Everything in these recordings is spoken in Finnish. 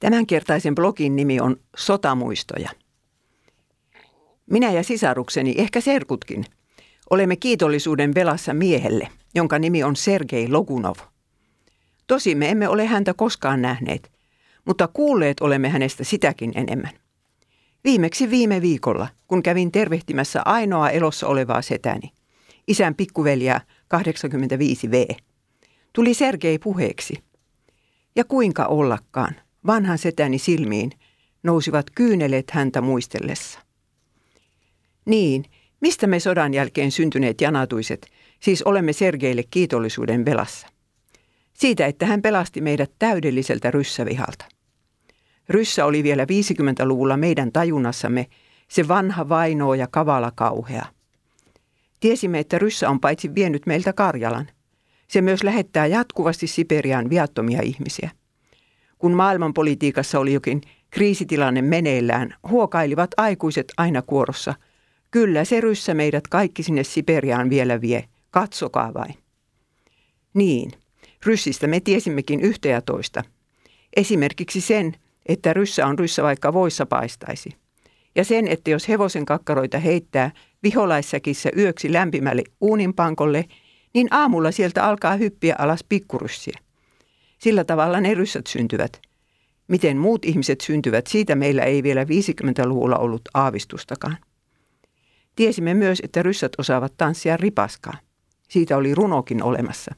Tämänkertaisen blogin nimi on Sotamuistoja. Minä ja sisarukseni, ehkä serkutkin, olemme kiitollisuuden velassa miehelle, jonka nimi on Sergei Logunov. Tosi me emme ole häntä koskaan nähneet, mutta kuulleet olemme hänestä sitäkin enemmän. Viimeksi viime viikolla, kun kävin tervehtimässä ainoa elossa olevaa setäni, isän pikkuveliä 85V, tuli Sergei puheeksi. Ja kuinka ollakaan, vanhan setäni silmiin nousivat kyyneleet häntä muistellessa. Niin, mistä me sodan jälkeen syntyneet janatuiset, siis olemme Sergeille kiitollisuuden velassa? Siitä, että hän pelasti meidät täydelliseltä ryssävihalta. Ryssä oli vielä 50-luvulla meidän tajunnassamme se vanha vainoo ja kavala kauhea. Tiesimme, että Ryssä on paitsi vienyt meiltä Karjalan. Se myös lähettää jatkuvasti Siperiaan viattomia ihmisiä. Kun maailmanpolitiikassa oli jokin kriisitilanne meneillään, huokailivat aikuiset aina kuorossa. Kyllä se Ryssä meidät kaikki sinne Siperiaan vielä vie. Katsokaa vain. Niin, Ryssistä me tiesimmekin yhtä ja toista. Esimerkiksi sen, että ryssä on ryssä vaikka voissa paistaisi. Ja sen, että jos hevosen kakkaroita heittää viholaissäkissä yöksi lämpimälle uuninpankolle, niin aamulla sieltä alkaa hyppiä alas pikkuryssiä. Sillä tavalla ne ryssät syntyvät. Miten muut ihmiset syntyvät, siitä meillä ei vielä 50-luvulla ollut aavistustakaan. Tiesimme myös, että ryssät osaavat tanssia ripaskaa. Siitä oli runokin olemassa.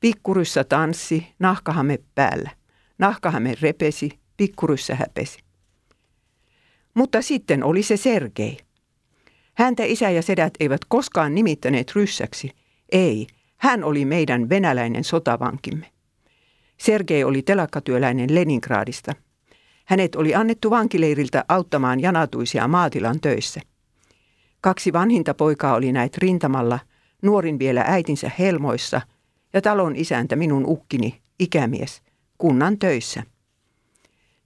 Pikkuryssä tanssi, nahkahame päällä. Nahkahame repesi, pikkuryssä häpesi. Mutta sitten oli se Sergei. Häntä isä ja sedät eivät koskaan nimittäneet ryssäksi. Ei, hän oli meidän venäläinen sotavankimme. Sergei oli telakkatyöläinen Leningradista. Hänet oli annettu vankileiriltä auttamaan janatuisia maatilan töissä. Kaksi vanhinta poikaa oli näet rintamalla, nuorin vielä äitinsä helmoissa ja talon isäntä minun ukkini, ikämies, kunnan töissä.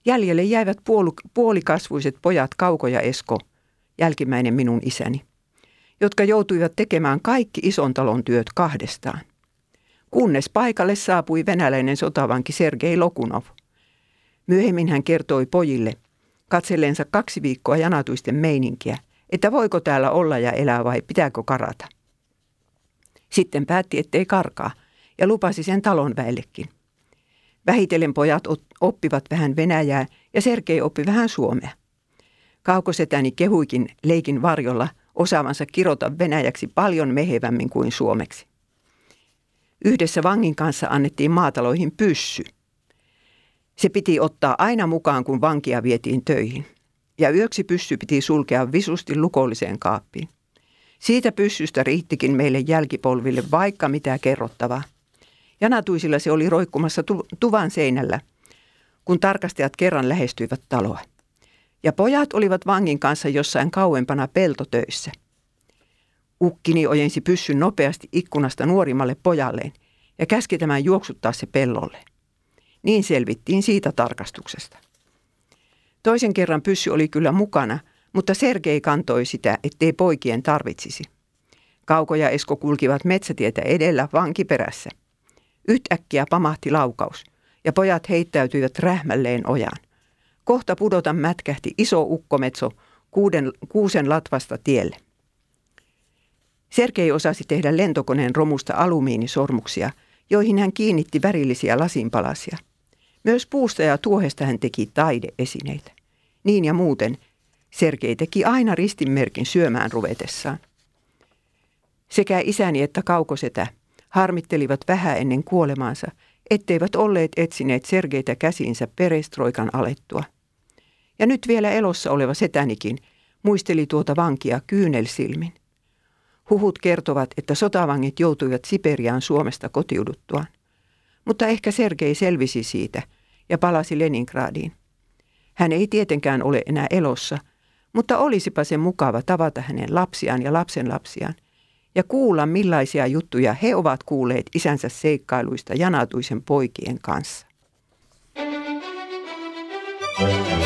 Jäljelle jäivät puol- puolikasvuiset pojat Kauko ja Esko, jälkimmäinen minun isäni, jotka joutuivat tekemään kaikki ison talon työt kahdestaan. Kunnes paikalle saapui venäläinen sotavanki Sergei Lokunov. Myöhemmin hän kertoi pojille, katselleensa kaksi viikkoa janatuisten meininkiä, että voiko täällä olla ja elää vai pitääkö karata. Sitten päätti, ettei karkaa, ja lupasi sen talon väellekin. Vähitellen pojat oppivat vähän venäjää ja Sergei oppi vähän suomea. Kaukosetäni kehuikin leikin varjolla osaavansa kirota venäjäksi paljon mehevämmin kuin suomeksi. Yhdessä vangin kanssa annettiin maataloihin pyssy. Se piti ottaa aina mukaan, kun vankia vietiin töihin. Ja yöksi pyssy piti sulkea visusti lukolliseen kaappiin. Siitä pyssystä riittikin meille jälkipolville vaikka mitä kerrottavaa. Janatuisilla se oli roikkumassa tu- tuvan seinällä, kun tarkastajat kerran lähestyivät taloa. Ja pojat olivat vangin kanssa jossain kauempana peltotöissä. Ukkini ojensi pyssyn nopeasti ikkunasta nuorimmalle pojalleen ja käski tämän juoksuttaa se pellolle. Niin selvittiin siitä tarkastuksesta. Toisen kerran pyssy oli kyllä mukana, mutta Sergei kantoi sitä, ettei poikien tarvitsisi. Kauko ja Esko kulkivat metsätietä edellä vankiperässä – Yhtäkkiä pamahti laukaus ja pojat heittäytyivät rähmälleen ojaan. Kohta pudota mätkähti iso ukkometso kuuden, kuusen latvasta tielle. Sergei osasi tehdä lentokoneen romusta alumiinisormuksia, joihin hän kiinnitti värillisiä lasinpalasia. Myös puusta ja tuohesta hän teki taideesineitä. Niin ja muuten Sergei teki aina ristinmerkin syömään ruvetessaan. Sekä isäni että kaukosetä harmittelivat vähän ennen kuolemaansa, etteivät olleet etsineet Sergeitä käsinsä perestroikan alettua. Ja nyt vielä elossa oleva setänikin muisteli tuota vankia kyynelsilmin. Huhut kertovat, että sotavangit joutuivat Siperiaan Suomesta kotiuduttuaan. Mutta ehkä Sergei selvisi siitä ja palasi Leningradiin. Hän ei tietenkään ole enää elossa, mutta olisipa se mukava tavata hänen lapsiaan ja lapsenlapsiaan ja kuulla millaisia juttuja he ovat kuulleet isänsä seikkailuista janatuisen poikien kanssa. Thank you.